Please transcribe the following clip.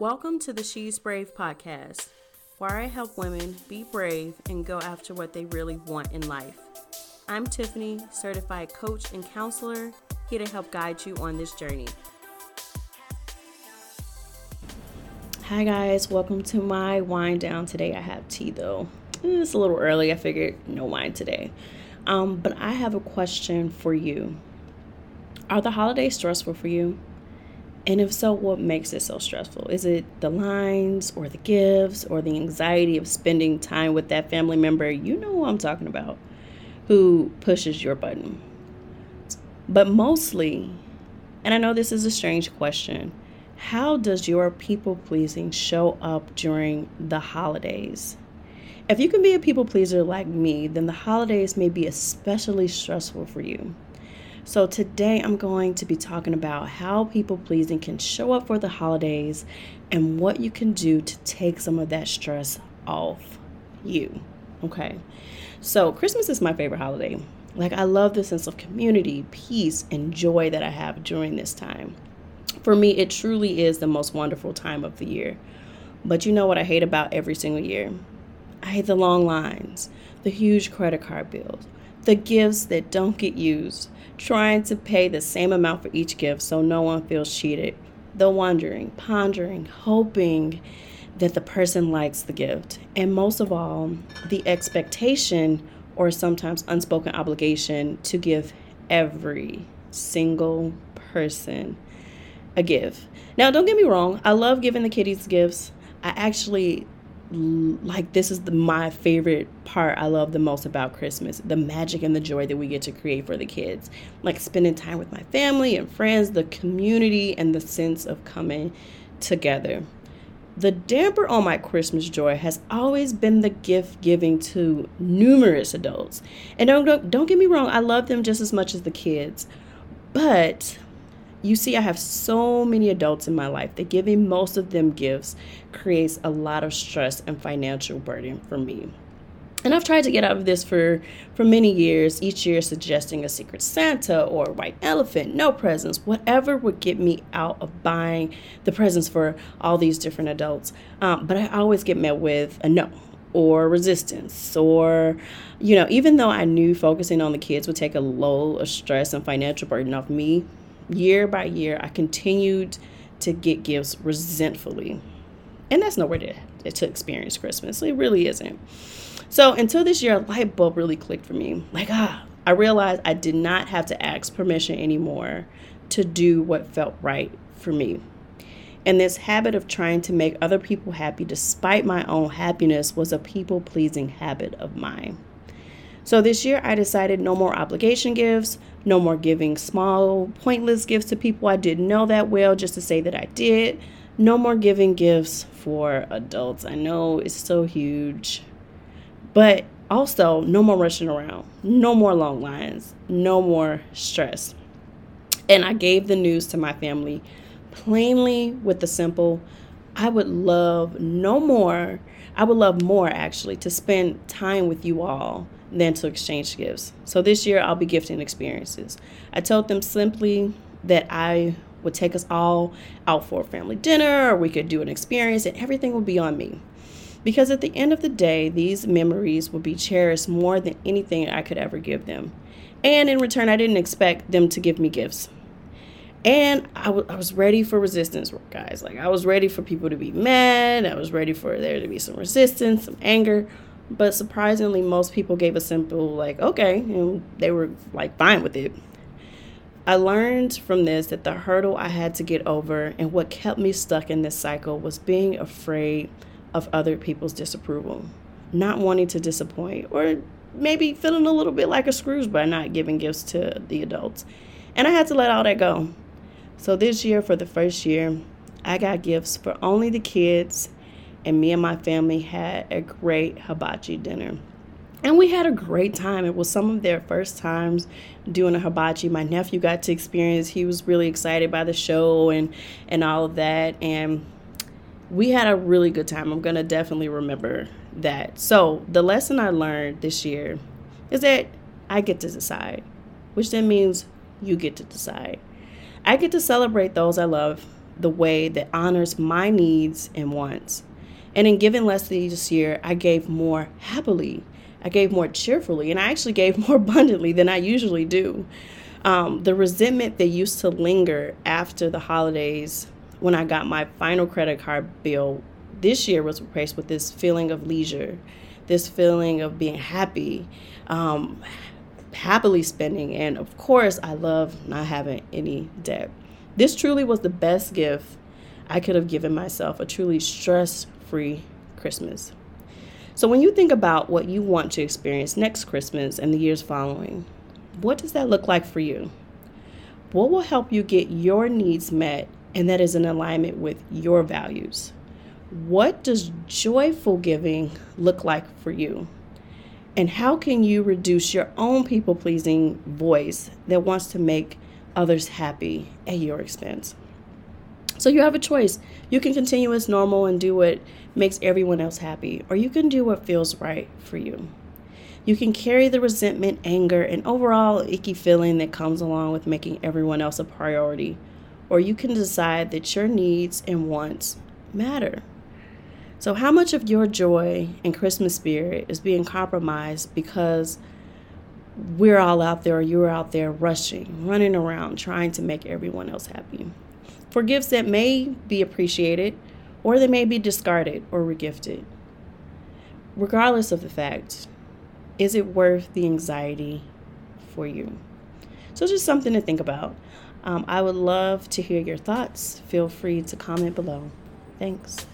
Welcome to the She's Brave podcast, where I help women be brave and go after what they really want in life. I'm Tiffany, certified coach and counselor, here to help guide you on this journey. Hi, guys, welcome to my wind down. Today I have tea though. It's a little early, I figured no wine today. Um, but I have a question for you. Are the holidays stressful for you? And if so, what makes it so stressful? Is it the lines or the gifts or the anxiety of spending time with that family member? You know who I'm talking about, who pushes your button. But mostly, and I know this is a strange question, how does your people pleasing show up during the holidays? If you can be a people pleaser like me, then the holidays may be especially stressful for you. So, today I'm going to be talking about how people pleasing can show up for the holidays and what you can do to take some of that stress off you. Okay. So, Christmas is my favorite holiday. Like, I love the sense of community, peace, and joy that I have during this time. For me, it truly is the most wonderful time of the year. But you know what I hate about every single year? I hate the long lines, the huge credit card bills, the gifts that don't get used, trying to pay the same amount for each gift so no one feels cheated, the wondering, pondering, hoping that the person likes the gift, and most of all, the expectation or sometimes unspoken obligation to give every single person a gift. Now, don't get me wrong, I love giving the kiddies gifts. I actually like this is the, my favorite part I love the most about Christmas the magic and the joy that we get to create for the kids. Like spending time with my family and friends the community and the sense of coming together. The damper on my Christmas joy has always been the gift giving to numerous adults. And don't, don't don't get me wrong I love them just as much as the kids but you see, I have so many adults in my life that giving most of them gifts creates a lot of stress and financial burden for me. And I've tried to get out of this for for many years, each year suggesting a secret Santa or white elephant, no presents, whatever would get me out of buying the presents for all these different adults. Um, but I always get met with a no or resistance or you know even though i knew focusing on the kids would take a load of stress and financial burden off me year by year, I continued to get gifts resentfully. And that's nowhere to, to experience Christmas. It really isn't. So until this year, a light bulb really clicked for me. Like, ah, I realized I did not have to ask permission anymore to do what felt right for me. And this habit of trying to make other people happy despite my own happiness was a people pleasing habit of mine. So this year I decided no more obligation gifts, no more giving small, pointless gifts to people I didn't know that well just to say that I did. No more giving gifts for adults. I know it's so huge. But also, no more rushing around, no more long lines, no more stress. And I gave the news to my family plainly with the simple I would love no more, I would love more actually to spend time with you all than to exchange gifts. So this year I'll be gifting experiences. I told them simply that I would take us all out for a family dinner or we could do an experience and everything would be on me. Because at the end of the day, these memories will be cherished more than anything I could ever give them. And in return, I didn't expect them to give me gifts. And I, w- I was ready for resistance, guys. Like, I was ready for people to be mad. I was ready for there to be some resistance, some anger. But surprisingly, most people gave a simple, like, okay, and they were like fine with it. I learned from this that the hurdle I had to get over and what kept me stuck in this cycle was being afraid of other people's disapproval, not wanting to disappoint, or maybe feeling a little bit like a Scrooge by not giving gifts to the adults. And I had to let all that go. So this year, for the first year, I got gifts for only the kids and me and my family had a great hibachi dinner. And we had a great time. It was some of their first times doing a hibachi. My nephew got to experience. He was really excited by the show and and all of that and we had a really good time. I'm going to definitely remember that. So, the lesson I learned this year is that I get to decide, which then means you get to decide. I get to celebrate those I love the way that honors my needs and wants. And in giving less this year, I gave more happily. I gave more cheerfully, and I actually gave more abundantly than I usually do. Um, the resentment that used to linger after the holidays when I got my final credit card bill this year was replaced with this feeling of leisure, this feeling of being happy, um, happily spending. And of course, I love not having any debt. This truly was the best gift I could have given myself a truly stress free Christmas. So, when you think about what you want to experience next Christmas and the years following, what does that look like for you? What will help you get your needs met and that is in alignment with your values? What does joyful giving look like for you? And how can you reduce your own people pleasing voice that wants to make others happy at your expense? So you have a choice. You can continue as normal and do what makes everyone else happy, or you can do what feels right for you. You can carry the resentment, anger, and overall icky feeling that comes along with making everyone else a priority, or you can decide that your needs and wants matter. So, how much of your joy and Christmas spirit is being compromised because we're all out there, or you're out there rushing, running around, trying to make everyone else happy? For gifts that may be appreciated, or they may be discarded or regifted. Regardless of the fact, is it worth the anxiety for you? So, just something to think about. Um, I would love to hear your thoughts. Feel free to comment below. Thanks.